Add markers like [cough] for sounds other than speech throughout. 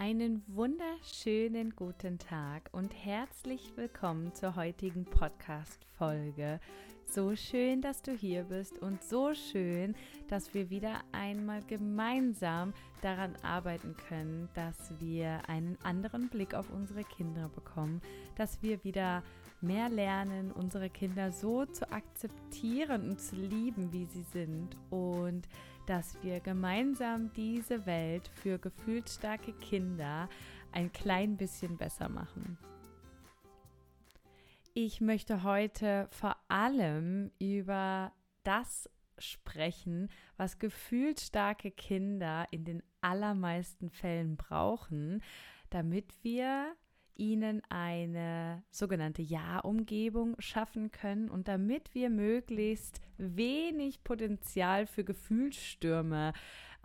Einen wunderschönen guten Tag und herzlich willkommen zur heutigen Podcast-Folge. So schön, dass du hier bist und so schön, dass wir wieder einmal gemeinsam daran arbeiten können, dass wir einen anderen Blick auf unsere Kinder bekommen, dass wir wieder mehr lernen, unsere Kinder so zu akzeptieren und zu lieben, wie sie sind und dass wir gemeinsam diese Welt für gefühlsstarke Kinder ein klein bisschen besser machen. Ich möchte heute vor allem über das sprechen, was gefühlsstarke Kinder in den allermeisten Fällen brauchen, damit wir ihnen eine sogenannte Ja-Umgebung schaffen können und damit wir möglichst wenig Potenzial für Gefühlsstürme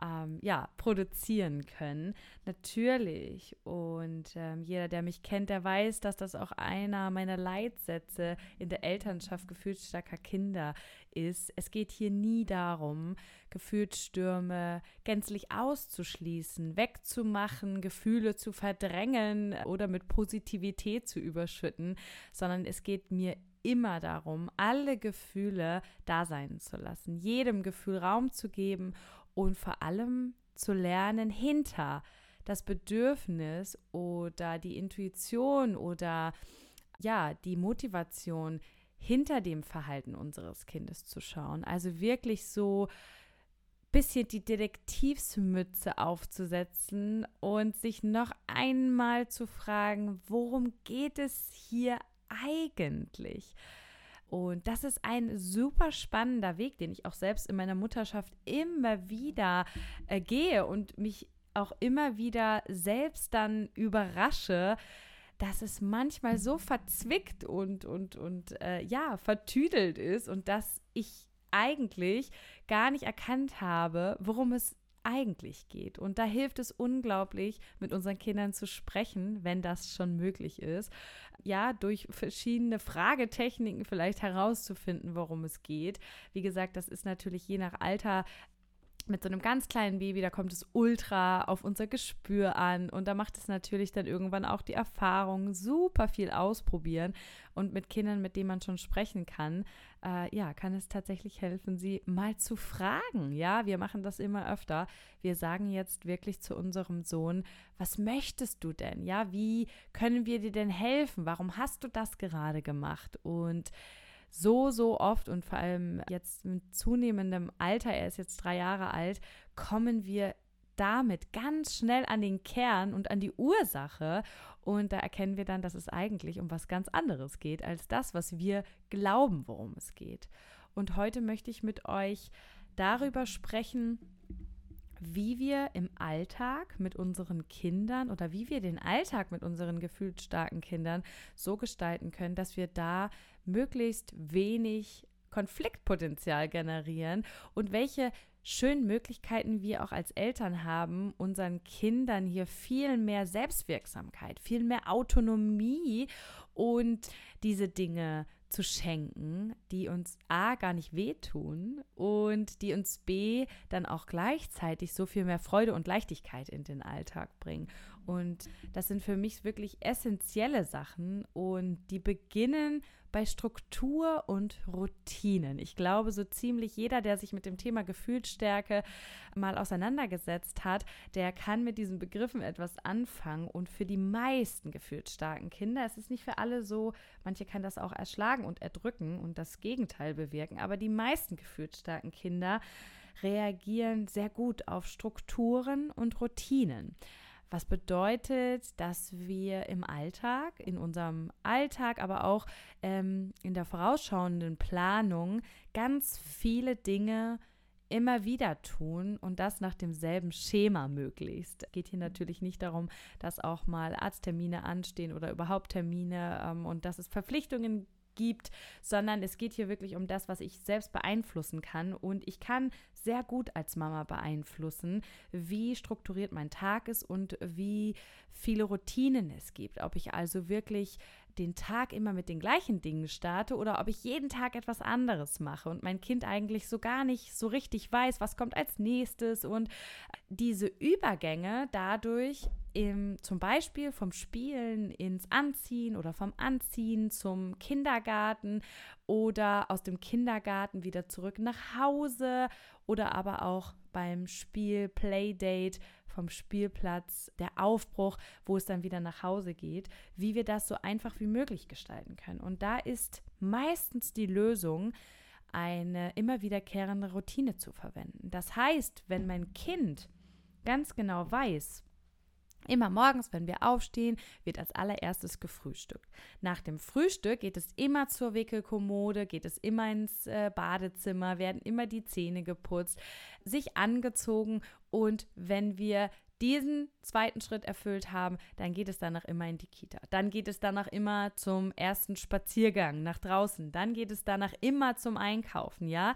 ähm, ja, produzieren können. Natürlich. Und ähm, jeder, der mich kennt, der weiß, dass das auch einer meiner Leitsätze in der Elternschaft gefühlsstarker Kinder ist. Es geht hier nie darum, Gefühlsstürme gänzlich auszuschließen, wegzumachen, Gefühle zu verdrängen oder mit Positivität zu überschütten, sondern es geht mir immer darum, alle Gefühle da sein zu lassen, jedem Gefühl Raum zu geben und vor allem zu lernen, hinter das Bedürfnis oder die Intuition oder ja, die Motivation hinter dem Verhalten unseres Kindes zu schauen. Also wirklich so bisschen die Detektivsmütze aufzusetzen und sich noch einmal zu fragen, worum geht es hier eigentlich? Und das ist ein super spannender Weg, den ich auch selbst in meiner Mutterschaft immer wieder äh, gehe und mich auch immer wieder selbst dann überrasche, dass es manchmal so verzwickt und, und, und äh, ja, vertüdelt ist und dass ich eigentlich gar nicht erkannt habe, worum es eigentlich geht. Und da hilft es unglaublich, mit unseren Kindern zu sprechen, wenn das schon möglich ist. Ja, durch verschiedene Fragetechniken vielleicht herauszufinden, worum es geht. Wie gesagt, das ist natürlich je nach Alter mit so einem ganz kleinen Baby, da kommt es ultra auf unser Gespür an und da macht es natürlich dann irgendwann auch die Erfahrung, super viel ausprobieren und mit Kindern, mit denen man schon sprechen kann, äh, ja, kann es tatsächlich helfen, sie mal zu fragen. Ja, wir machen das immer öfter. Wir sagen jetzt wirklich zu unserem Sohn, was möchtest du denn? Ja, wie können wir dir denn helfen? Warum hast du das gerade gemacht? Und so, so oft und vor allem jetzt mit zunehmendem Alter, er ist jetzt drei Jahre alt, kommen wir damit ganz schnell an den Kern und an die Ursache. Und da erkennen wir dann, dass es eigentlich um was ganz anderes geht, als das, was wir glauben, worum es geht. Und heute möchte ich mit euch darüber sprechen, wie wir im Alltag mit unseren Kindern oder wie wir den Alltag mit unseren gefühlsstarken Kindern so gestalten können, dass wir da möglichst wenig Konfliktpotenzial generieren und welche schönen Möglichkeiten wir auch als Eltern haben, unseren Kindern hier viel mehr Selbstwirksamkeit, viel mehr Autonomie und diese Dinge zu schenken, die uns A gar nicht wehtun und die uns B dann auch gleichzeitig so viel mehr Freude und Leichtigkeit in den Alltag bringen. Und das sind für mich wirklich essentielle Sachen und die beginnen bei Struktur und Routinen. Ich glaube, so ziemlich jeder, der sich mit dem Thema Gefühlsstärke mal auseinandergesetzt hat, der kann mit diesen Begriffen etwas anfangen. Und für die meisten gefühlsstarken Kinder, es ist nicht für alle so, manche kann das auch erschlagen und erdrücken und das Gegenteil bewirken, aber die meisten gefühlsstarken Kinder reagieren sehr gut auf Strukturen und Routinen. Was bedeutet, dass wir im Alltag, in unserem Alltag, aber auch ähm, in der vorausschauenden Planung ganz viele Dinge immer wieder tun und das nach demselben Schema möglichst. Es geht hier natürlich nicht darum, dass auch mal Arzttermine anstehen oder überhaupt Termine ähm, und dass es Verpflichtungen gibt gibt, sondern es geht hier wirklich um das, was ich selbst beeinflussen kann. Und ich kann sehr gut als Mama beeinflussen, wie strukturiert mein Tag ist und wie viele Routinen es gibt. Ob ich also wirklich den Tag immer mit den gleichen Dingen starte oder ob ich jeden Tag etwas anderes mache und mein Kind eigentlich so gar nicht so richtig weiß, was kommt als nächstes und diese Übergänge dadurch im, zum Beispiel vom Spielen ins Anziehen oder vom Anziehen zum Kindergarten oder aus dem Kindergarten wieder zurück nach Hause oder aber auch beim Spiel Playdate vom Spielplatz, der Aufbruch, wo es dann wieder nach Hause geht, wie wir das so einfach wie möglich gestalten können. Und da ist meistens die Lösung, eine immer wiederkehrende Routine zu verwenden. Das heißt, wenn mein Kind ganz genau weiß, Immer morgens, wenn wir aufstehen, wird als allererstes gefrühstückt. Nach dem Frühstück geht es immer zur Wickelkommode, geht es immer ins äh, Badezimmer, werden immer die Zähne geputzt, sich angezogen und wenn wir diesen zweiten Schritt erfüllt haben, dann geht es danach immer in die Kita. Dann geht es danach immer zum ersten Spaziergang nach draußen. Dann geht es danach immer zum Einkaufen, ja?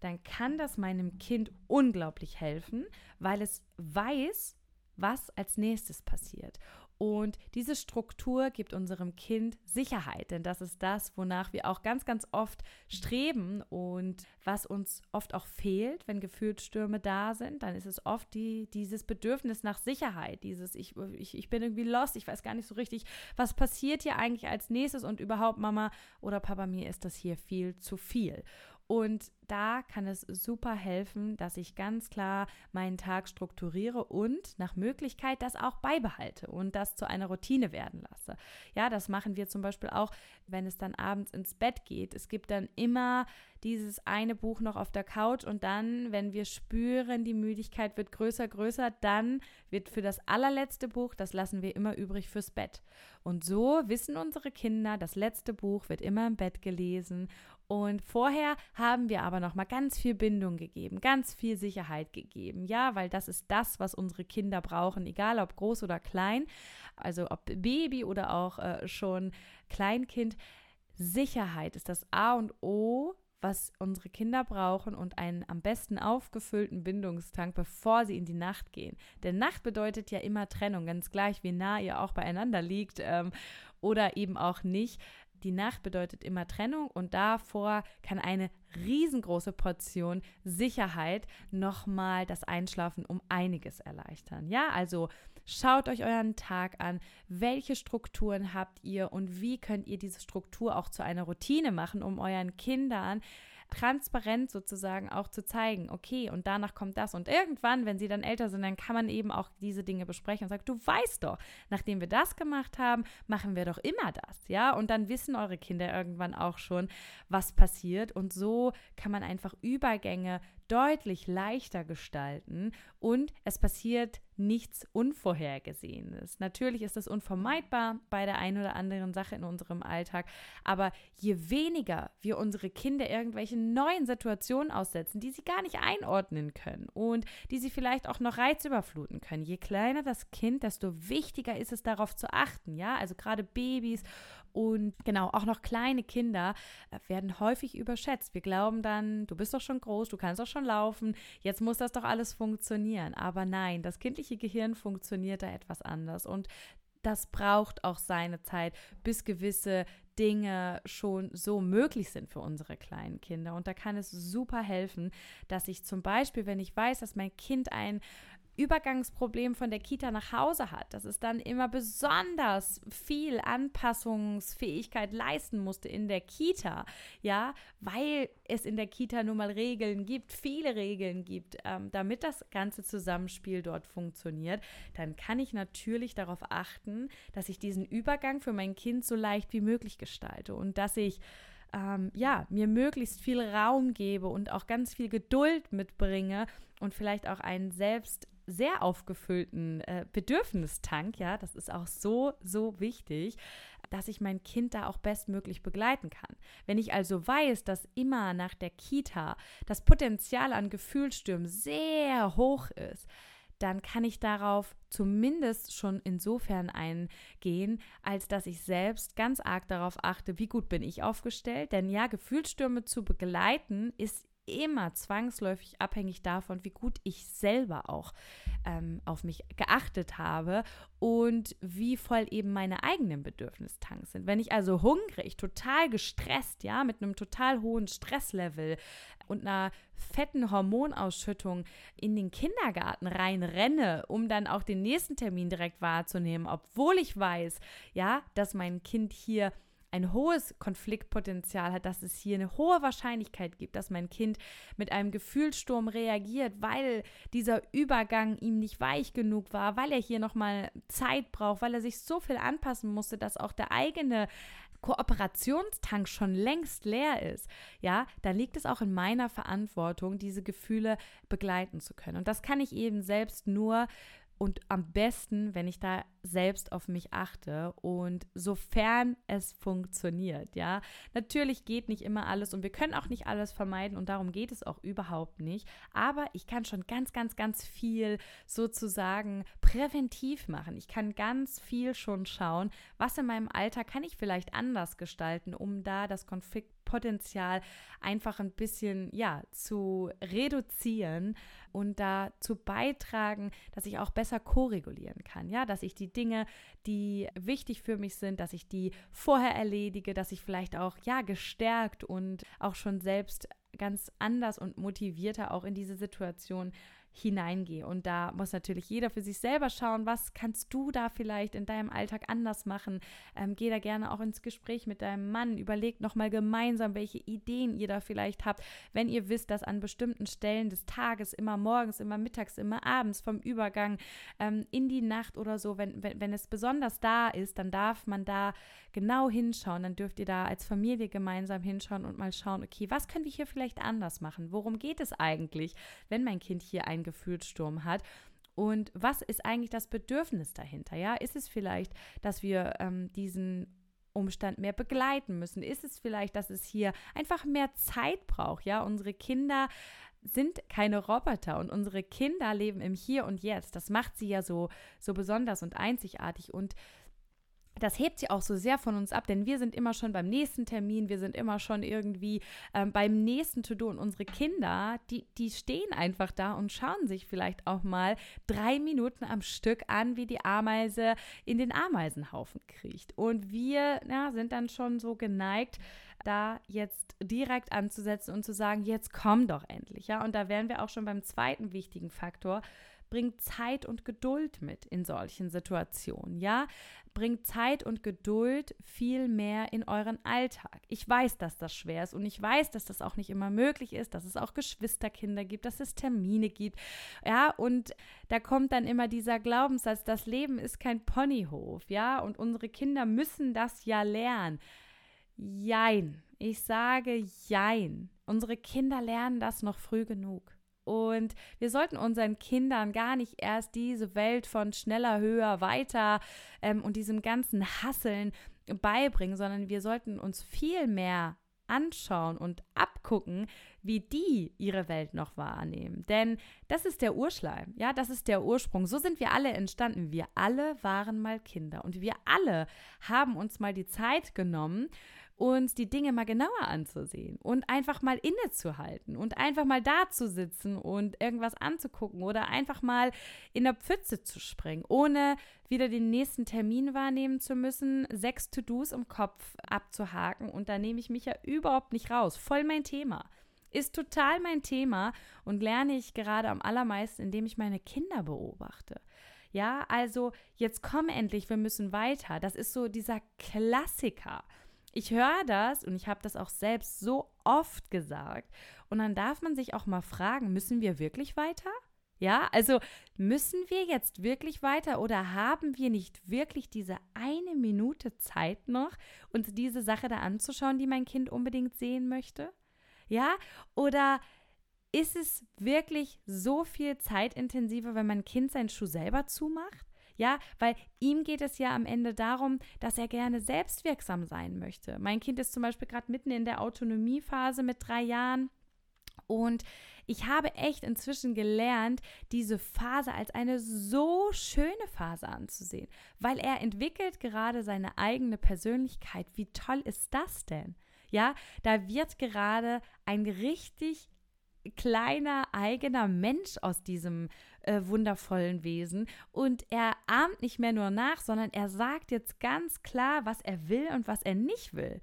Dann kann das meinem Kind unglaublich helfen, weil es weiß, was als nächstes passiert. Und diese Struktur gibt unserem Kind Sicherheit, denn das ist das, wonach wir auch ganz, ganz oft streben und was uns oft auch fehlt, wenn Gefühlsstürme da sind, dann ist es oft die, dieses Bedürfnis nach Sicherheit, dieses ich, ich, ich bin irgendwie lost, ich weiß gar nicht so richtig, was passiert hier eigentlich als nächstes und überhaupt Mama oder Papa, mir ist das hier viel zu viel. Und da kann es super helfen, dass ich ganz klar meinen Tag strukturiere und nach Möglichkeit das auch beibehalte und das zu einer Routine werden lasse. Ja, das machen wir zum Beispiel auch, wenn es dann abends ins Bett geht. Es gibt dann immer dieses eine Buch noch auf der Couch und dann, wenn wir spüren, die Müdigkeit wird größer, größer, dann wird für das allerletzte Buch, das lassen wir immer übrig fürs Bett. Und so wissen unsere Kinder, das letzte Buch wird immer im Bett gelesen und vorher haben wir aber noch mal ganz viel Bindung gegeben, ganz viel Sicherheit gegeben. Ja, weil das ist das, was unsere Kinder brauchen, egal ob groß oder klein, also ob Baby oder auch äh, schon Kleinkind. Sicherheit ist das A und O, was unsere Kinder brauchen und einen am besten aufgefüllten Bindungstank, bevor sie in die Nacht gehen. Denn Nacht bedeutet ja immer Trennung, ganz gleich, wie nah ihr auch beieinander liegt ähm, oder eben auch nicht. Die Nacht bedeutet immer Trennung und davor kann eine riesengroße Portion Sicherheit nochmal das Einschlafen um einiges erleichtern. Ja, also schaut euch euren Tag an, welche Strukturen habt ihr und wie könnt ihr diese Struktur auch zu einer Routine machen, um euren Kindern transparent sozusagen auch zu zeigen, okay, und danach kommt das. Und irgendwann, wenn sie dann älter sind, dann kann man eben auch diese Dinge besprechen und sagt, du weißt doch, nachdem wir das gemacht haben, machen wir doch immer das, ja? Und dann wissen eure Kinder irgendwann auch schon, was passiert. Und so kann man einfach Übergänge deutlich leichter gestalten und es passiert nichts Unvorhergesehenes. Natürlich ist es unvermeidbar bei der einen oder anderen Sache in unserem Alltag, aber je weniger wir unsere Kinder irgendwelchen neuen Situationen aussetzen, die sie gar nicht einordnen können und die sie vielleicht auch noch reizüberfluten können, je kleiner das Kind, desto wichtiger ist es darauf zu achten, ja, also gerade Babys und genau, auch noch kleine Kinder äh, werden häufig überschätzt. Wir glauben dann, du bist doch schon groß, du kannst doch schon laufen, jetzt muss das doch alles funktionieren. Aber nein, das kindliche Gehirn funktioniert da etwas anders. Und das braucht auch seine Zeit, bis gewisse Dinge schon so möglich sind für unsere kleinen Kinder. Und da kann es super helfen, dass ich zum Beispiel, wenn ich weiß, dass mein Kind ein Übergangsproblem von der Kita nach Hause hat, dass es dann immer besonders viel Anpassungsfähigkeit leisten musste in der Kita, ja, weil es in der Kita nun mal Regeln gibt, viele Regeln gibt, ähm, damit das ganze Zusammenspiel dort funktioniert, dann kann ich natürlich darauf achten, dass ich diesen Übergang für mein Kind so leicht wie möglich gestalte und dass ich ähm, ja, mir möglichst viel Raum gebe und auch ganz viel Geduld mitbringe und vielleicht auch einen selbst sehr aufgefüllten äh, Bedürfnistank, ja, das ist auch so, so wichtig, dass ich mein Kind da auch bestmöglich begleiten kann. Wenn ich also weiß, dass immer nach der Kita das Potenzial an Gefühlsstürmen sehr hoch ist, dann kann ich darauf zumindest schon insofern eingehen, als dass ich selbst ganz arg darauf achte, wie gut bin ich aufgestellt. Denn ja, Gefühlsstürme zu begleiten ist immer zwangsläufig abhängig davon, wie gut ich selber auch ähm, auf mich geachtet habe und wie voll eben meine eigenen Bedürfnistanks sind. Wenn ich also hungrig, total gestresst, ja, mit einem total hohen Stresslevel und einer fetten Hormonausschüttung in den Kindergarten reinrenne, um dann auch den nächsten Termin direkt wahrzunehmen, obwohl ich weiß, ja, dass mein Kind hier ein hohes Konfliktpotenzial hat, dass es hier eine hohe Wahrscheinlichkeit gibt, dass mein Kind mit einem Gefühlssturm reagiert, weil dieser Übergang ihm nicht weich genug war, weil er hier nochmal Zeit braucht, weil er sich so viel anpassen musste, dass auch der eigene Kooperationstank schon längst leer ist, ja, dann liegt es auch in meiner Verantwortung, diese Gefühle begleiten zu können. Und das kann ich eben selbst nur und am besten, wenn ich da selbst auf mich achte und sofern es funktioniert, ja. Natürlich geht nicht immer alles und wir können auch nicht alles vermeiden und darum geht es auch überhaupt nicht. Aber ich kann schon ganz, ganz, ganz viel sozusagen präventiv machen. Ich kann ganz viel schon schauen, was in meinem Alter kann ich vielleicht anders gestalten, um da das Konfliktpotenzial einfach ein bisschen, ja, zu reduzieren und dazu beitragen, dass ich auch besser koregulieren kann. Ja, dass ich die Dinge, die wichtig für mich sind, dass ich die vorher erledige, dass ich vielleicht auch, ja, gestärkt und auch schon selbst ganz anders und motivierter auch in diese Situation hineingehe. Und da muss natürlich jeder für sich selber schauen, was kannst du da vielleicht in deinem Alltag anders machen. Ähm, geh da gerne auch ins Gespräch mit deinem Mann. Überlegt nochmal gemeinsam, welche Ideen ihr da vielleicht habt. Wenn ihr wisst, dass an bestimmten Stellen des Tages, immer morgens, immer mittags, immer abends, vom Übergang ähm, in die Nacht oder so, wenn, wenn, wenn es besonders da ist, dann darf man da genau hinschauen. Dann dürft ihr da als Familie gemeinsam hinschauen und mal schauen, okay, was können wir hier vielleicht anders machen? Worum geht es eigentlich, wenn mein Kind hier einen Gefühlssturm hat? Und was ist eigentlich das Bedürfnis dahinter? Ja, ist es vielleicht, dass wir ähm, diesen Umstand mehr begleiten müssen? Ist es vielleicht, dass es hier einfach mehr Zeit braucht? Ja, unsere Kinder sind keine Roboter und unsere Kinder leben im Hier und Jetzt. Das macht sie ja so, so besonders und einzigartig. Und das hebt sie auch so sehr von uns ab, denn wir sind immer schon beim nächsten Termin, wir sind immer schon irgendwie ähm, beim nächsten To-Do und unsere Kinder, die, die stehen einfach da und schauen sich vielleicht auch mal drei Minuten am Stück an, wie die Ameise in den Ameisenhaufen kriecht. Und wir ja, sind dann schon so geneigt, da jetzt direkt anzusetzen und zu sagen, jetzt komm doch endlich, ja. Und da wären wir auch schon beim zweiten wichtigen Faktor, bringt Zeit und Geduld mit in solchen Situationen, ja? Bringt Zeit und Geduld viel mehr in euren Alltag. Ich weiß, dass das schwer ist und ich weiß, dass das auch nicht immer möglich ist, dass es auch Geschwisterkinder gibt, dass es Termine gibt, ja? Und da kommt dann immer dieser Glaubenssatz, das Leben ist kein Ponyhof, ja? Und unsere Kinder müssen das ja lernen. Jein. Ich sage Jein. Unsere Kinder lernen das noch früh genug. Und wir sollten unseren Kindern gar nicht erst diese Welt von schneller, höher, weiter ähm, und diesem ganzen Hasseln beibringen, sondern wir sollten uns viel mehr anschauen und abgucken, wie die ihre Welt noch wahrnehmen. Denn das ist der Urschleim, ja, das ist der Ursprung. So sind wir alle entstanden. Wir alle waren mal Kinder und wir alle haben uns mal die Zeit genommen, uns die Dinge mal genauer anzusehen und einfach mal innezuhalten und einfach mal da zu sitzen und irgendwas anzugucken oder einfach mal in der Pfütze zu springen, ohne wieder den nächsten Termin wahrnehmen zu müssen, sechs To-Dos im Kopf abzuhaken und da nehme ich mich ja überhaupt nicht raus. Voll mein Thema. Ist total mein Thema und lerne ich gerade am allermeisten, indem ich meine Kinder beobachte. Ja, also jetzt komm endlich, wir müssen weiter. Das ist so dieser Klassiker ich höre das und ich habe das auch selbst so oft gesagt. Und dann darf man sich auch mal fragen, müssen wir wirklich weiter? Ja, also müssen wir jetzt wirklich weiter oder haben wir nicht wirklich diese eine Minute Zeit noch, uns diese Sache da anzuschauen, die mein Kind unbedingt sehen möchte? Ja, oder ist es wirklich so viel zeitintensiver, wenn mein Kind seinen Schuh selber zumacht? Ja, weil ihm geht es ja am Ende darum, dass er gerne selbstwirksam sein möchte. Mein Kind ist zum Beispiel gerade mitten in der Autonomiephase mit drei Jahren. Und ich habe echt inzwischen gelernt, diese Phase als eine so schöne Phase anzusehen, weil er entwickelt gerade seine eigene Persönlichkeit. Wie toll ist das denn? Ja, da wird gerade ein richtig kleiner eigener Mensch aus diesem äh, wundervollen Wesen und er ahmt nicht mehr nur nach, sondern er sagt jetzt ganz klar, was er will und was er nicht will.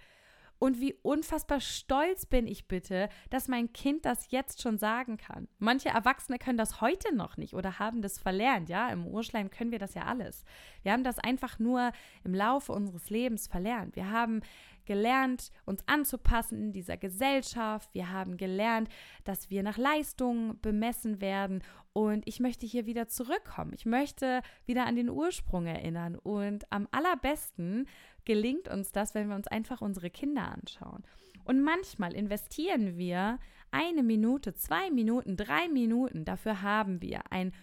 Und wie unfassbar stolz bin ich bitte, dass mein Kind das jetzt schon sagen kann. Manche Erwachsene können das heute noch nicht oder haben das verlernt, ja. Im Urschleim können wir das ja alles. Wir haben das einfach nur im Laufe unseres Lebens verlernt. Wir haben gelernt, uns anzupassen in dieser Gesellschaft. Wir haben gelernt, dass wir nach Leistungen bemessen werden. Und ich möchte hier wieder zurückkommen. Ich möchte wieder an den Ursprung erinnern. Und am allerbesten gelingt uns das, wenn wir uns einfach unsere Kinder anschauen. Und manchmal investieren wir eine Minute, zwei Minuten, drei Minuten. Dafür haben wir ein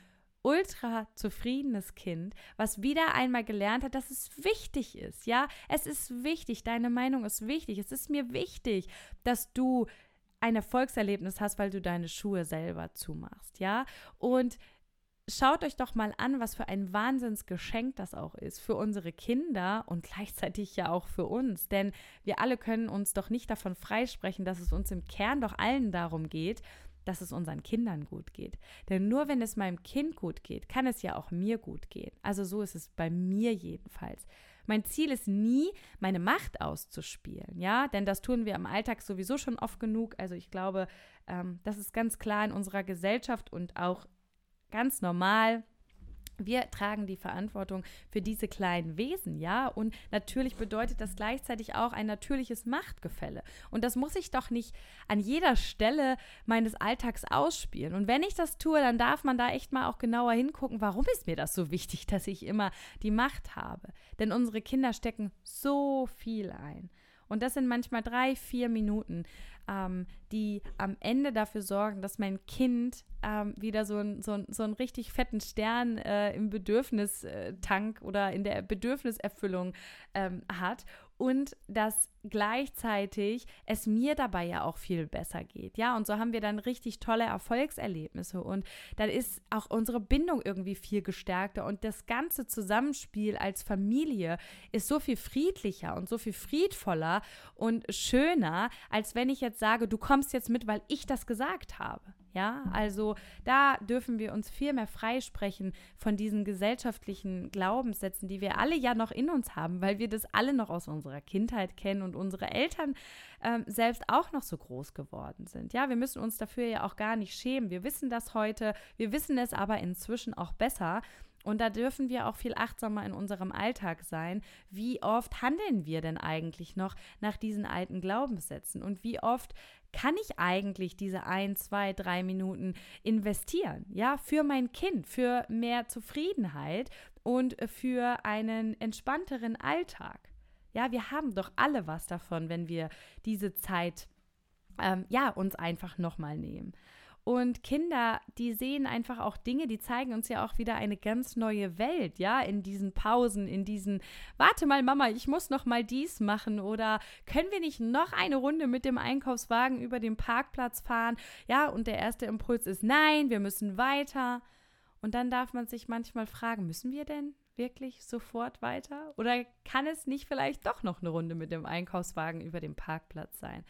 ultra zufriedenes Kind, was wieder einmal gelernt hat, dass es wichtig ist. Ja, es ist wichtig, deine Meinung ist wichtig. Es ist mir wichtig, dass du ein Erfolgserlebnis hast, weil du deine Schuhe selber zumachst. Ja, und schaut euch doch mal an, was für ein Wahnsinnsgeschenk das auch ist für unsere Kinder und gleichzeitig ja auch für uns. Denn wir alle können uns doch nicht davon freisprechen, dass es uns im Kern doch allen darum geht, dass es unseren Kindern gut geht. Denn nur wenn es meinem Kind gut geht, kann es ja auch mir gut gehen. Also so ist es bei mir jedenfalls. Mein Ziel ist nie, meine Macht auszuspielen, ja, denn das tun wir im Alltag sowieso schon oft genug. Also ich glaube, ähm, das ist ganz klar in unserer Gesellschaft und auch ganz normal wir tragen die Verantwortung für diese kleinen Wesen, ja. Und natürlich bedeutet das gleichzeitig auch ein natürliches Machtgefälle. Und das muss ich doch nicht an jeder Stelle meines Alltags ausspielen. Und wenn ich das tue, dann darf man da echt mal auch genauer hingucken, warum ist mir das so wichtig, [laughs] dass ich immer die Macht habe. Denn unsere Kinder stecken so viel ein. Und das sind manchmal drei, vier Minuten, ähm, die am Ende dafür sorgen, dass mein Kind ähm, wieder so, ein, so, ein, so einen richtig fetten Stern äh, im Bedürfnistank oder in der Bedürfniserfüllung ähm, hat und dass gleichzeitig es mir dabei ja auch viel besser geht. Ja, und so haben wir dann richtig tolle Erfolgserlebnisse und dann ist auch unsere Bindung irgendwie viel gestärkter und das ganze Zusammenspiel als Familie ist so viel friedlicher und so viel friedvoller und schöner, als wenn ich jetzt sage, du kommst jetzt mit, weil ich das gesagt habe. Ja, also da dürfen wir uns viel mehr freisprechen von diesen gesellschaftlichen Glaubenssätzen, die wir alle ja noch in uns haben, weil wir das alle noch aus unserer Kindheit kennen und unsere Eltern ähm, selbst auch noch so groß geworden sind. Ja, wir müssen uns dafür ja auch gar nicht schämen. Wir wissen das heute, wir wissen es aber inzwischen auch besser. Und da dürfen wir auch viel achtsamer in unserem Alltag sein. Wie oft handeln wir denn eigentlich noch nach diesen alten Glaubenssätzen? Und wie oft kann ich eigentlich diese ein, zwei, drei Minuten investieren? Ja, für mein Kind, für mehr Zufriedenheit und für einen entspannteren Alltag. Ja, wir haben doch alle was davon, wenn wir diese Zeit ähm, ja uns einfach nochmal nehmen. Und Kinder, die sehen einfach auch Dinge, die zeigen uns ja auch wieder eine ganz neue Welt, ja, in diesen Pausen, in diesen, warte mal, Mama, ich muss noch mal dies machen oder können wir nicht noch eine Runde mit dem Einkaufswagen über den Parkplatz fahren? Ja, und der erste Impuls ist, nein, wir müssen weiter. Und dann darf man sich manchmal fragen, müssen wir denn wirklich sofort weiter? Oder kann es nicht vielleicht doch noch eine Runde mit dem Einkaufswagen über den Parkplatz sein?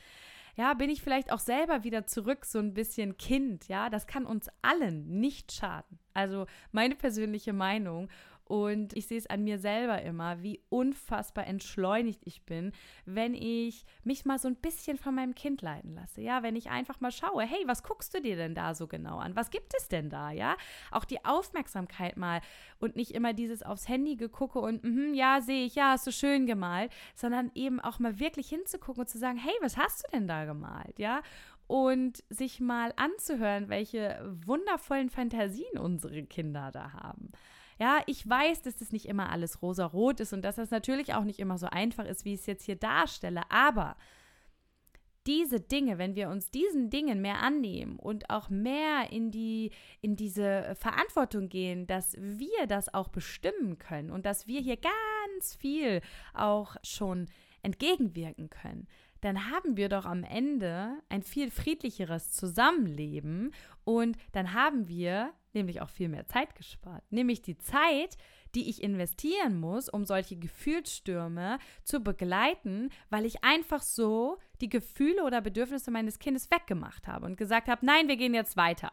Ja, bin ich vielleicht auch selber wieder zurück, so ein bisschen Kind, ja, das kann uns allen nicht schaden. Also meine persönliche Meinung. Und ich sehe es an mir selber immer, wie unfassbar entschleunigt ich bin, wenn ich mich mal so ein bisschen von meinem Kind leiten lasse. Ja, wenn ich einfach mal schaue, hey, was guckst du dir denn da so genau an? Was gibt es denn da? Ja, auch die Aufmerksamkeit mal und nicht immer dieses aufs Handy gegucke und mm, ja, sehe ich, ja, hast du schön gemalt, sondern eben auch mal wirklich hinzugucken und zu sagen, hey, was hast du denn da gemalt? Ja, und sich mal anzuhören, welche wundervollen Fantasien unsere Kinder da haben. Ja, ich weiß, dass das nicht immer alles rosa-rot ist und dass das natürlich auch nicht immer so einfach ist, wie ich es jetzt hier darstelle, aber diese Dinge, wenn wir uns diesen Dingen mehr annehmen und auch mehr in die in diese Verantwortung gehen, dass wir das auch bestimmen können und dass wir hier ganz viel auch schon entgegenwirken können, dann haben wir doch am Ende ein viel friedlicheres Zusammenleben und dann haben wir nämlich auch viel mehr Zeit gespart. Nämlich die Zeit, die ich investieren muss, um solche Gefühlsstürme zu begleiten, weil ich einfach so die Gefühle oder Bedürfnisse meines Kindes weggemacht habe und gesagt habe, nein, wir gehen jetzt weiter.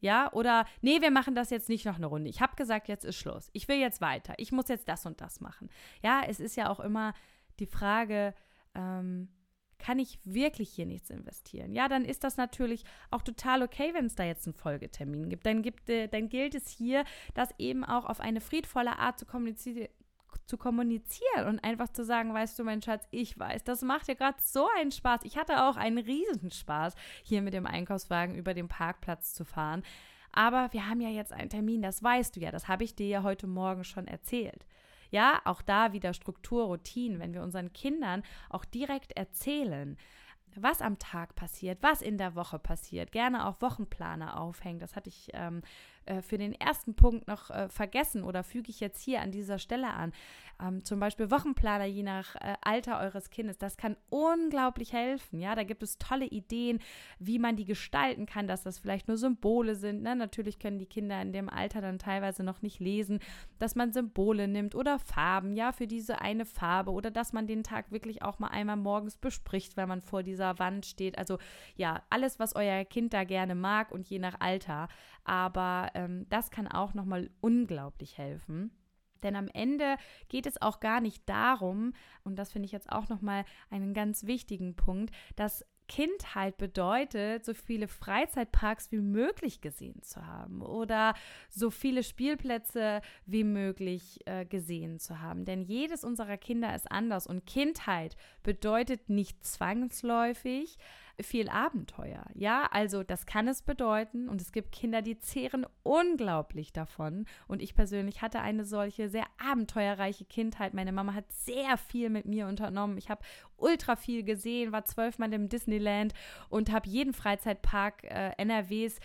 Ja, oder nee, wir machen das jetzt nicht noch eine Runde. Ich habe gesagt, jetzt ist Schluss. Ich will jetzt weiter. Ich muss jetzt das und das machen. Ja, es ist ja auch immer die Frage, ähm, kann ich wirklich hier nichts investieren? Ja, dann ist das natürlich auch total okay, wenn es da jetzt einen Folgetermin gibt. Dann, gibt, äh, dann gilt es hier, das eben auch auf eine friedvolle Art zu kommunizieren zu kommunizieren und einfach zu sagen, weißt du, mein Schatz, ich weiß, das macht dir gerade so einen Spaß. Ich hatte auch einen Riesenspaß, hier mit dem Einkaufswagen über den Parkplatz zu fahren. Aber wir haben ja jetzt einen Termin, das weißt du ja, das habe ich dir ja heute Morgen schon erzählt. Ja, auch da wieder Struktur, Routinen, wenn wir unseren Kindern auch direkt erzählen, was am Tag passiert, was in der Woche passiert, gerne auch Wochenplaner aufhängen. Das hatte ich ähm, äh, für den ersten Punkt noch äh, vergessen oder füge ich jetzt hier an dieser Stelle an. Ähm, zum Beispiel Wochenplaner je nach äh, Alter eures Kindes. Das kann unglaublich helfen. Ja, da gibt es tolle Ideen, wie man die gestalten kann, dass das vielleicht nur Symbole sind. Ne? Natürlich können die Kinder in dem Alter dann teilweise noch nicht lesen, dass man Symbole nimmt oder Farben, ja, für diese eine Farbe oder dass man den Tag wirklich auch mal einmal morgens bespricht, wenn man vor dieser Wand steht. Also ja, alles, was euer Kind da gerne mag und je nach Alter. Aber ähm, das kann auch nochmal unglaublich helfen. Denn am Ende geht es auch gar nicht darum, und das finde ich jetzt auch nochmal einen ganz wichtigen Punkt, dass Kindheit bedeutet, so viele Freizeitparks wie möglich gesehen zu haben oder so viele Spielplätze wie möglich äh, gesehen zu haben. Denn jedes unserer Kinder ist anders und Kindheit bedeutet nicht zwangsläufig viel Abenteuer. Ja, also das kann es bedeuten und es gibt Kinder, die zehren unglaublich davon. Und ich persönlich hatte eine solche sehr abenteuerreiche Kindheit. Meine Mama hat sehr viel mit mir unternommen. Ich habe ultra viel gesehen, war zwölfmal im Disneyland und habe jeden Freizeitpark äh, NRWs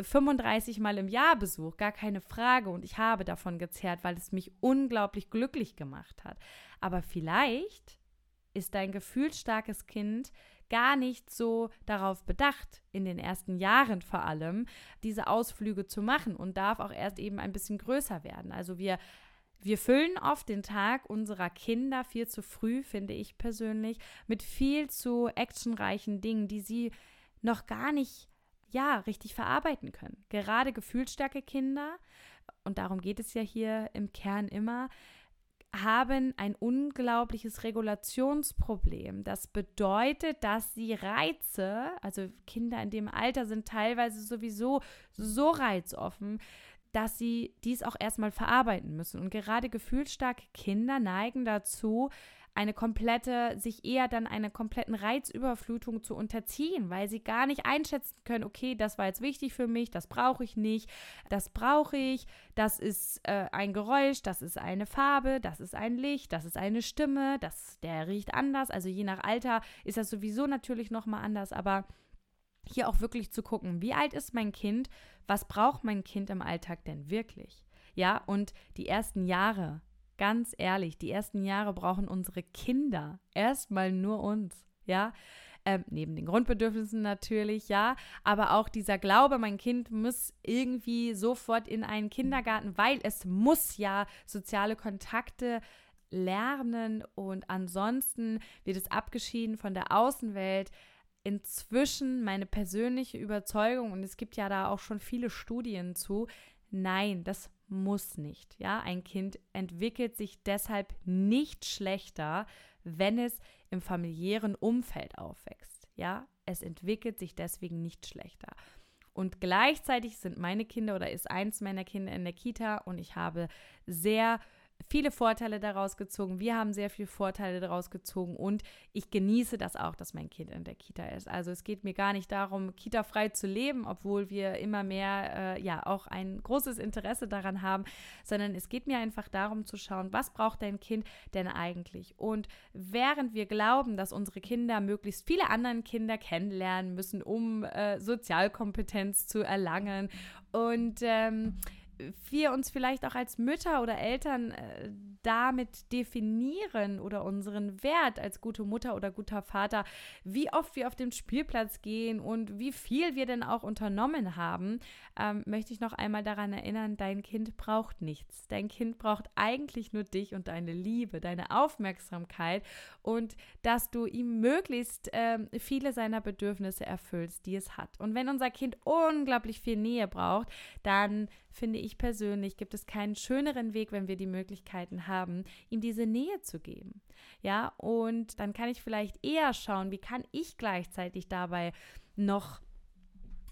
35 Mal im Jahr besucht, gar keine Frage. Und ich habe davon gezehrt, weil es mich unglaublich glücklich gemacht hat. Aber vielleicht ist dein gefühlsstarkes Kind gar nicht so darauf bedacht, in den ersten Jahren vor allem, diese Ausflüge zu machen und darf auch erst eben ein bisschen größer werden. Also wir wir füllen oft den Tag unserer Kinder viel zu früh, finde ich persönlich, mit viel zu actionreichen Dingen, die sie noch gar nicht, ja, richtig verarbeiten können. Gerade gefühlsstarke Kinder, und darum geht es ja hier im Kern immer, haben ein unglaubliches Regulationsproblem. Das bedeutet, dass sie Reize, also Kinder in dem Alter sind teilweise sowieso so reizoffen, dass sie dies auch erstmal verarbeiten müssen. Und gerade gefühlsstarke Kinder neigen dazu, eine komplette, sich eher dann einer kompletten Reizüberflutung zu unterziehen, weil sie gar nicht einschätzen können, okay, das war jetzt wichtig für mich, das brauche ich nicht, das brauche ich, das ist äh, ein Geräusch, das ist eine Farbe, das ist ein Licht, das ist eine Stimme, das, der riecht anders. Also je nach Alter ist das sowieso natürlich nochmal anders, aber hier auch wirklich zu gucken, wie alt ist mein Kind, was braucht mein Kind im Alltag denn wirklich? Ja, und die ersten Jahre ganz ehrlich, die ersten Jahre brauchen unsere Kinder erstmal nur uns, ja. Ähm, neben den Grundbedürfnissen natürlich, ja, aber auch dieser Glaube, mein Kind muss irgendwie sofort in einen Kindergarten, weil es muss ja soziale Kontakte lernen und ansonsten wird es abgeschieden von der Außenwelt. Inzwischen meine persönliche Überzeugung, und es gibt ja da auch schon viele Studien zu, nein, das muss nicht. Ja, ein Kind entwickelt sich deshalb nicht schlechter, wenn es im familiären Umfeld aufwächst. Ja, es entwickelt sich deswegen nicht schlechter. Und gleichzeitig sind meine Kinder oder ist eins meiner Kinder in der Kita und ich habe sehr viele Vorteile daraus gezogen. Wir haben sehr viele Vorteile daraus gezogen und ich genieße das auch, dass mein Kind in der Kita ist. Also es geht mir gar nicht darum, kita-frei zu leben, obwohl wir immer mehr äh, ja auch ein großes Interesse daran haben, sondern es geht mir einfach darum zu schauen, was braucht dein Kind denn eigentlich? Und während wir glauben, dass unsere Kinder möglichst viele andere Kinder kennenlernen müssen, um äh, Sozialkompetenz zu erlangen und ähm, wir uns vielleicht auch als Mütter oder Eltern äh, damit definieren oder unseren Wert als gute Mutter oder guter Vater, wie oft wir auf den Spielplatz gehen und wie viel wir denn auch unternommen haben, ähm, möchte ich noch einmal daran erinnern, dein Kind braucht nichts. Dein Kind braucht eigentlich nur dich und deine Liebe, deine Aufmerksamkeit und dass du ihm möglichst ähm, viele seiner Bedürfnisse erfüllst, die es hat. Und wenn unser Kind unglaublich viel Nähe braucht, dann finde ich persönlich, gibt es keinen schöneren Weg, wenn wir die Möglichkeiten haben, ihm diese Nähe zu geben. Ja, und dann kann ich vielleicht eher schauen, wie kann ich gleichzeitig dabei noch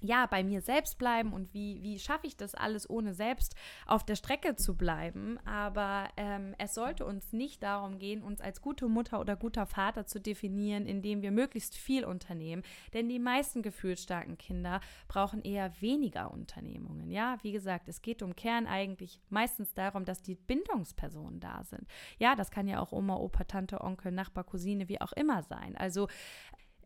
ja, bei mir selbst bleiben und wie, wie schaffe ich das alles, ohne selbst auf der Strecke zu bleiben. Aber ähm, es sollte uns nicht darum gehen, uns als gute Mutter oder guter Vater zu definieren, indem wir möglichst viel unternehmen. Denn die meisten gefühlsstarken Kinder brauchen eher weniger Unternehmungen. Ja, wie gesagt, es geht um Kern eigentlich meistens darum, dass die Bindungspersonen da sind. Ja, das kann ja auch Oma, Opa, Tante, Onkel, Nachbar, Cousine, wie auch immer sein. Also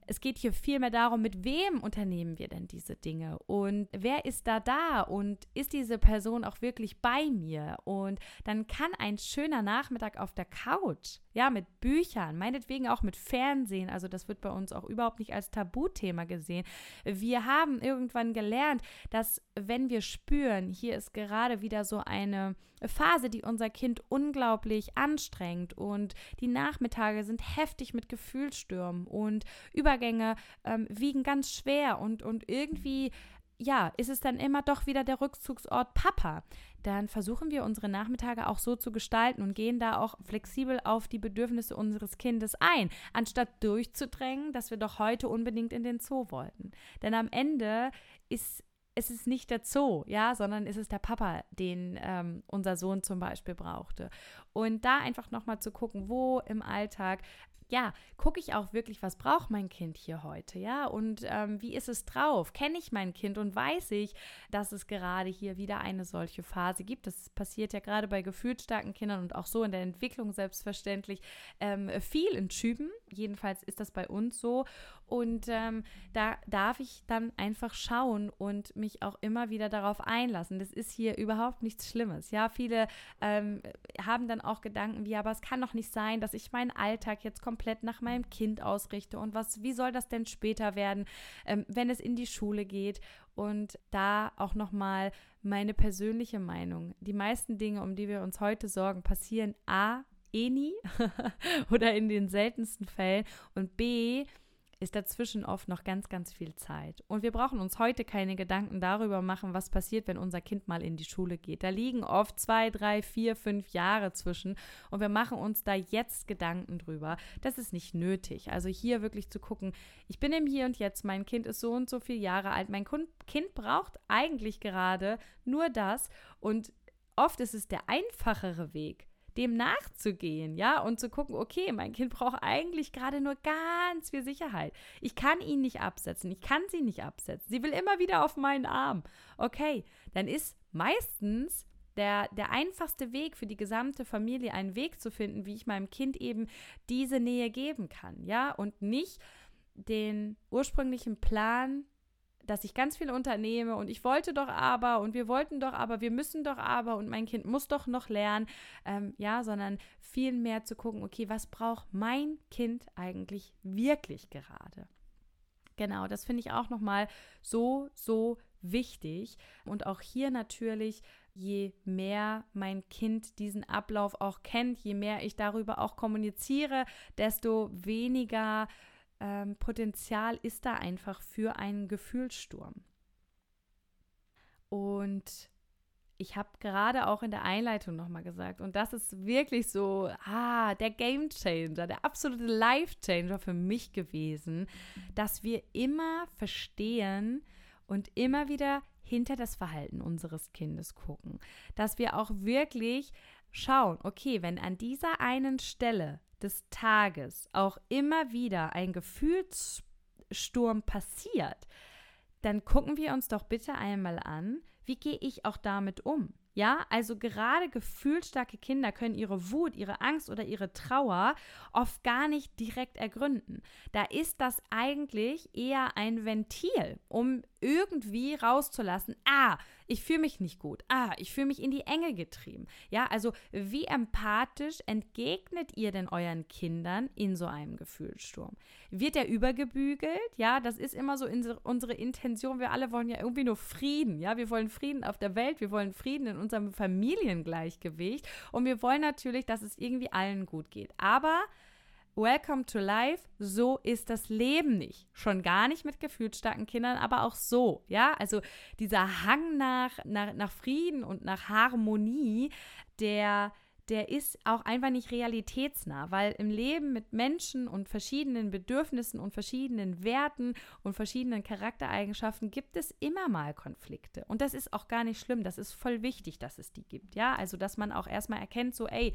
es geht hier vielmehr darum, mit wem unternehmen wir denn diese Dinge und wer ist da da und ist diese Person auch wirklich bei mir? Und dann kann ein schöner Nachmittag auf der Couch, ja, mit Büchern, meinetwegen auch mit Fernsehen, also das wird bei uns auch überhaupt nicht als Tabuthema gesehen. Wir haben irgendwann gelernt, dass wenn wir spüren, hier ist gerade wieder so eine Phase, die unser Kind unglaublich anstrengt und die Nachmittage sind heftig mit Gefühlsstürmen und Übergänge ähm, wiegen ganz schwer und, und irgendwie ja, ist es dann immer doch wieder der Rückzugsort Papa. Dann versuchen wir unsere Nachmittage auch so zu gestalten und gehen da auch flexibel auf die Bedürfnisse unseres Kindes ein, anstatt durchzudrängen, dass wir doch heute unbedingt in den Zoo wollten. Denn am Ende ist es ist nicht der Zoo, ja, sondern es ist der Papa, den ähm, unser Sohn zum Beispiel brauchte. Und da einfach nochmal zu gucken, wo im Alltag ja, gucke ich auch wirklich, was braucht mein Kind hier heute, ja? Und ähm, wie ist es drauf? Kenne ich mein Kind und weiß ich, dass es gerade hier wieder eine solche Phase gibt? Das passiert ja gerade bei gefühlsstarken Kindern und auch so in der Entwicklung selbstverständlich ähm, viel in Schüben. Jedenfalls ist das bei uns so. Und ähm, da darf ich dann einfach schauen und mich auch immer wieder darauf einlassen. Das ist hier überhaupt nichts Schlimmes. Ja, viele ähm, haben dann auch Gedanken wie, aber es kann doch nicht sein, dass ich meinen Alltag jetzt komplett nach meinem Kind ausrichte. Und was, wie soll das denn später werden, ähm, wenn es in die Schule geht? Und da auch nochmal meine persönliche Meinung. Die meisten Dinge, um die wir uns heute sorgen, passieren A, eh nie [laughs] oder in den seltensten Fällen und B, ist dazwischen oft noch ganz, ganz viel Zeit. Und wir brauchen uns heute keine Gedanken darüber machen, was passiert, wenn unser Kind mal in die Schule geht. Da liegen oft zwei, drei, vier, fünf Jahre zwischen und wir machen uns da jetzt Gedanken drüber. Das ist nicht nötig. Also hier wirklich zu gucken, ich bin im Hier und Jetzt, mein Kind ist so und so viele Jahre alt, mein Kind braucht eigentlich gerade nur das und oft ist es der einfachere Weg dem nachzugehen, ja, und zu gucken, okay, mein Kind braucht eigentlich gerade nur ganz viel Sicherheit. Ich kann ihn nicht absetzen, ich kann sie nicht absetzen. Sie will immer wieder auf meinen Arm. Okay, dann ist meistens der, der einfachste Weg für die gesamte Familie, einen Weg zu finden, wie ich meinem Kind eben diese Nähe geben kann, ja, und nicht den ursprünglichen Plan dass ich ganz viel unternehme und ich wollte doch aber und wir wollten doch aber, wir müssen doch aber und mein Kind muss doch noch lernen, ähm, ja, sondern viel mehr zu gucken, okay, was braucht mein Kind eigentlich wirklich gerade? Genau, das finde ich auch nochmal so, so wichtig. Und auch hier natürlich, je mehr mein Kind diesen Ablauf auch kennt, je mehr ich darüber auch kommuniziere, desto weniger ähm, Potenzial ist da einfach für einen Gefühlssturm. Und ich habe gerade auch in der Einleitung nochmal gesagt, und das ist wirklich so, ah, der Game Changer, der absolute Life Changer für mich gewesen, dass wir immer verstehen und immer wieder hinter das Verhalten unseres Kindes gucken. Dass wir auch wirklich schauen, okay, wenn an dieser einen Stelle des Tages auch immer wieder ein Gefühlssturm passiert, dann gucken wir uns doch bitte einmal an, wie gehe ich auch damit um? Ja, also gerade gefühlsstarke Kinder können ihre Wut, ihre Angst oder ihre Trauer oft gar nicht direkt ergründen. Da ist das eigentlich eher ein Ventil, um irgendwie rauszulassen, ah, ich fühle mich nicht gut. Ah, ich fühle mich in die Enge getrieben. Ja, also wie empathisch entgegnet ihr denn euren Kindern in so einem Gefühlssturm? Wird er übergebügelt? Ja, das ist immer so unsere Intention. Wir alle wollen ja irgendwie nur Frieden. Ja, wir wollen Frieden auf der Welt. Wir wollen Frieden in unserem Familiengleichgewicht. Und wir wollen natürlich, dass es irgendwie allen gut geht. Aber Welcome to Life, so ist das Leben nicht. Schon gar nicht mit gefühlsstarken Kindern, aber auch so, ja. Also dieser Hang nach, nach, nach Frieden und nach Harmonie, der, der ist auch einfach nicht realitätsnah, weil im Leben mit Menschen und verschiedenen Bedürfnissen und verschiedenen Werten und verschiedenen Charaktereigenschaften gibt es immer mal Konflikte. Und das ist auch gar nicht schlimm, das ist voll wichtig, dass es die gibt, ja. Also, dass man auch erstmal erkennt, so, ey,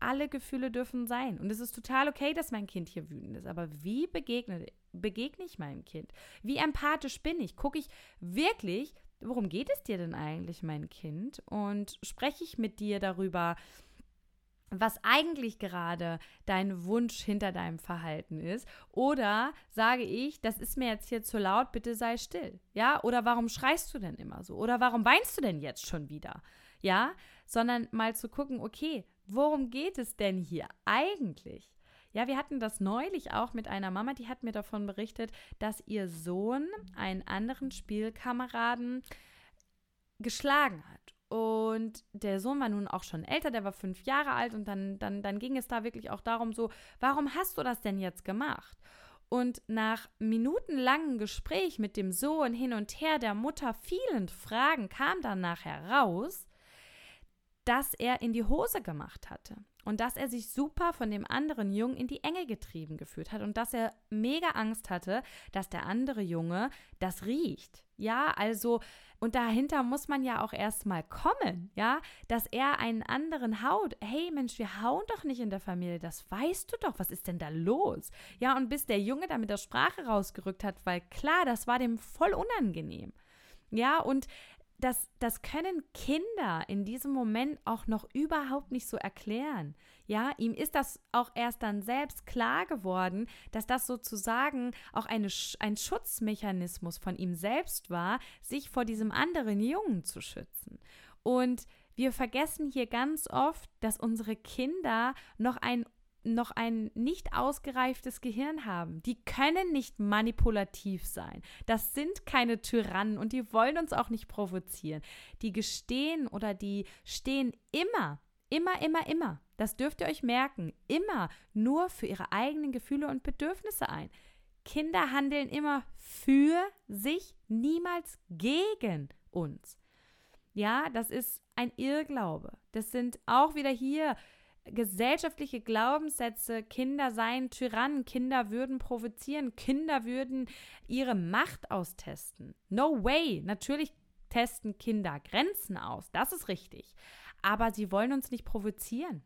alle Gefühle dürfen sein. Und es ist total okay, dass mein Kind hier wütend ist. Aber wie begegne, begegne ich meinem Kind? Wie empathisch bin ich? Gucke ich wirklich, worum geht es dir denn eigentlich, mein Kind? Und spreche ich mit dir darüber, was eigentlich gerade dein Wunsch hinter deinem Verhalten ist. Oder sage ich, das ist mir jetzt hier zu laut, bitte sei still. Ja, oder warum schreist du denn immer so? Oder warum weinst du denn jetzt schon wieder? Ja, sondern mal zu gucken, okay, worum geht es denn hier eigentlich? Ja, wir hatten das neulich auch mit einer Mama, die hat mir davon berichtet, dass ihr Sohn einen anderen Spielkameraden geschlagen hat. Und der Sohn war nun auch schon älter, der war fünf Jahre alt und dann, dann, dann ging es da wirklich auch darum, so, warum hast du das denn jetzt gemacht? Und nach minutenlangem Gespräch mit dem Sohn hin und her der Mutter vielen Fragen kam dann nachher raus, dass er in die Hose gemacht hatte und dass er sich super von dem anderen Jungen in die Enge getrieben gefühlt hat und dass er mega Angst hatte, dass der andere Junge das riecht. Ja, also und dahinter muss man ja auch erstmal kommen, ja, dass er einen anderen haut. Hey Mensch, wir hauen doch nicht in der Familie, das weißt du doch, was ist denn da los? Ja, und bis der Junge da mit der Sprache rausgerückt hat, weil klar, das war dem voll unangenehm. Ja, und das, das können Kinder in diesem Moment auch noch überhaupt nicht so erklären. Ja, ihm ist das auch erst dann selbst klar geworden, dass das sozusagen auch eine, ein Schutzmechanismus von ihm selbst war, sich vor diesem anderen Jungen zu schützen. Und wir vergessen hier ganz oft, dass unsere Kinder noch ein noch ein nicht ausgereiftes Gehirn haben. Die können nicht manipulativ sein. Das sind keine Tyrannen und die wollen uns auch nicht provozieren. Die gestehen oder die stehen immer, immer, immer, immer, das dürft ihr euch merken, immer nur für ihre eigenen Gefühle und Bedürfnisse ein. Kinder handeln immer für sich, niemals gegen uns. Ja, das ist ein Irrglaube. Das sind auch wieder hier gesellschaftliche Glaubenssätze, Kinder seien Tyrannen, Kinder würden provozieren, Kinder würden ihre Macht austesten. No way. Natürlich testen Kinder Grenzen aus, das ist richtig. Aber sie wollen uns nicht provozieren.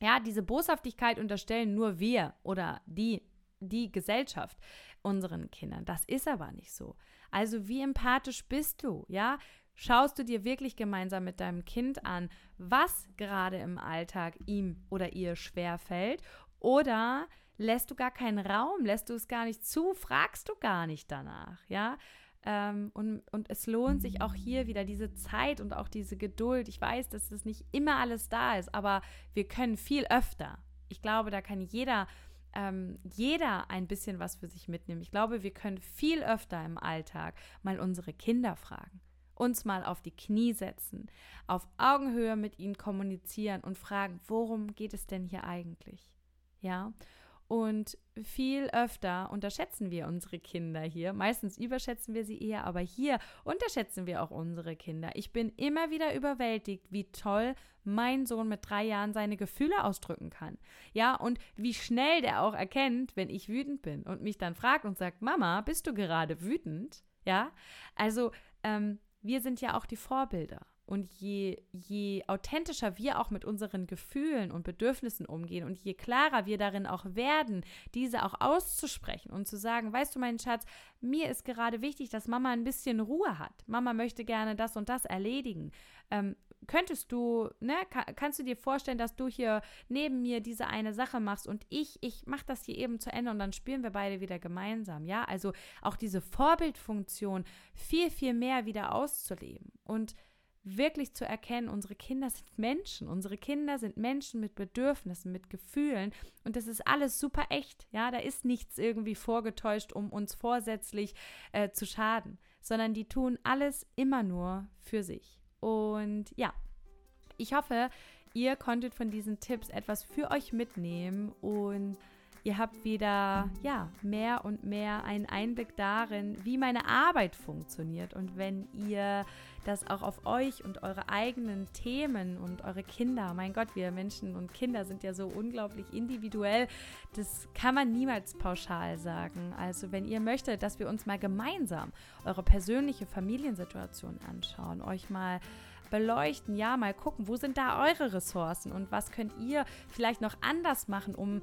Ja, diese Boshaftigkeit unterstellen nur wir oder die, die Gesellschaft unseren Kindern. Das ist aber nicht so. Also wie empathisch bist du? Ja, Schaust du dir wirklich gemeinsam mit deinem Kind an, was gerade im Alltag ihm oder ihr schwer fällt? Oder lässt du gar keinen Raum, lässt du es gar nicht zu, fragst du gar nicht danach, ja? Ähm, und, und es lohnt sich auch hier wieder diese Zeit und auch diese Geduld. Ich weiß, dass das nicht immer alles da ist, aber wir können viel öfter. Ich glaube, da kann jeder, ähm, jeder ein bisschen was für sich mitnehmen. Ich glaube, wir können viel öfter im Alltag mal unsere Kinder fragen uns mal auf die Knie setzen, auf Augenhöhe mit ihnen kommunizieren und fragen, worum geht es denn hier eigentlich? Ja? Und viel öfter unterschätzen wir unsere Kinder hier. Meistens überschätzen wir sie eher, aber hier unterschätzen wir auch unsere Kinder. Ich bin immer wieder überwältigt, wie toll mein Sohn mit drei Jahren seine Gefühle ausdrücken kann. Ja, und wie schnell der auch erkennt, wenn ich wütend bin und mich dann fragt und sagt, Mama, bist du gerade wütend? Ja, also ähm, wir sind ja auch die Vorbilder. Und je, je authentischer wir auch mit unseren Gefühlen und Bedürfnissen umgehen und je klarer wir darin auch werden, diese auch auszusprechen und zu sagen, weißt du, mein Schatz, mir ist gerade wichtig, dass Mama ein bisschen Ruhe hat. Mama möchte gerne das und das erledigen. Ähm, könntest du, ne, kannst du dir vorstellen, dass du hier neben mir diese eine Sache machst und ich, ich mache das hier eben zu Ende und dann spielen wir beide wieder gemeinsam, ja? Also auch diese Vorbildfunktion viel, viel mehr wieder auszuleben und wirklich zu erkennen, unsere Kinder sind Menschen, unsere Kinder sind Menschen mit Bedürfnissen, mit Gefühlen und das ist alles super echt, ja, da ist nichts irgendwie vorgetäuscht, um uns vorsätzlich äh, zu schaden, sondern die tun alles immer nur für sich. Und ja, ich hoffe, ihr konntet von diesen Tipps etwas für euch mitnehmen und ihr habt wieder ja, mehr und mehr einen Einblick darin, wie meine Arbeit funktioniert. Und wenn ihr das auch auf euch und eure eigenen Themen und eure Kinder, mein Gott, wir Menschen und Kinder sind ja so unglaublich individuell, das kann man niemals pauschal sagen. Also wenn ihr möchtet, dass wir uns mal gemeinsam eure persönliche Familiensituation anschauen, euch mal beleuchten, ja, mal gucken, wo sind da eure Ressourcen und was könnt ihr vielleicht noch anders machen, um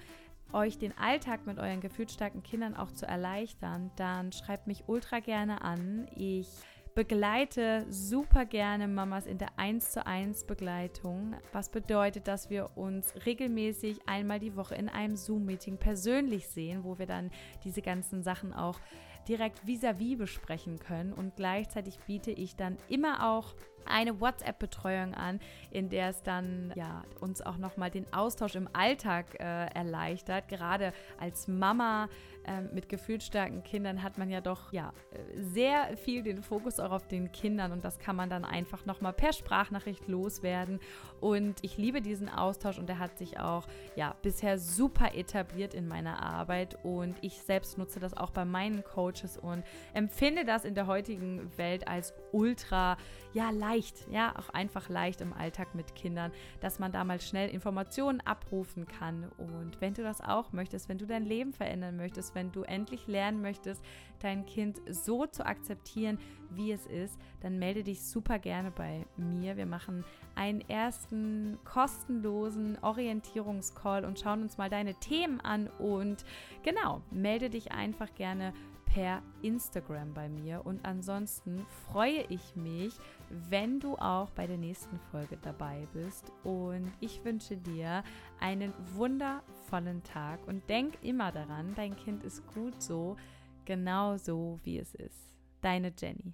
euch den Alltag mit euren gefühlsstarken Kindern auch zu erleichtern, dann schreibt mich ultra gerne an. Ich begleite super gerne Mamas in der 1 zu 1 Begleitung, was bedeutet, dass wir uns regelmäßig einmal die Woche in einem Zoom-Meeting persönlich sehen, wo wir dann diese ganzen Sachen auch direkt vis-à-vis -vis besprechen können. Und gleichzeitig biete ich dann immer auch eine WhatsApp-Betreuung an, in der es dann ja uns auch nochmal den Austausch im Alltag äh, erleichtert. Gerade als Mama äh, mit gefühlsstarken Kindern hat man ja doch ja sehr viel den Fokus auch auf den Kindern und das kann man dann einfach nochmal per Sprachnachricht loswerden. Und ich liebe diesen Austausch und der hat sich auch ja bisher super etabliert in meiner Arbeit und ich selbst nutze das auch bei meinen Coaches und empfinde das in der heutigen Welt als ultra ja leicht, ja, auch einfach leicht im Alltag mit Kindern, dass man da mal schnell Informationen abrufen kann. Und wenn du das auch möchtest, wenn du dein Leben verändern möchtest, wenn du endlich lernen möchtest, dein Kind so zu akzeptieren, wie es ist, dann melde dich super gerne bei mir. Wir machen einen ersten kostenlosen Orientierungscall und schauen uns mal deine Themen an und genau, melde dich einfach gerne per Instagram bei mir. Und ansonsten freue ich mich, wenn du auch bei der nächsten Folge dabei bist. Und ich wünsche dir einen wundervollen Tag und denk immer daran, dein Kind ist gut so, genau so wie es ist. Deine Jenny.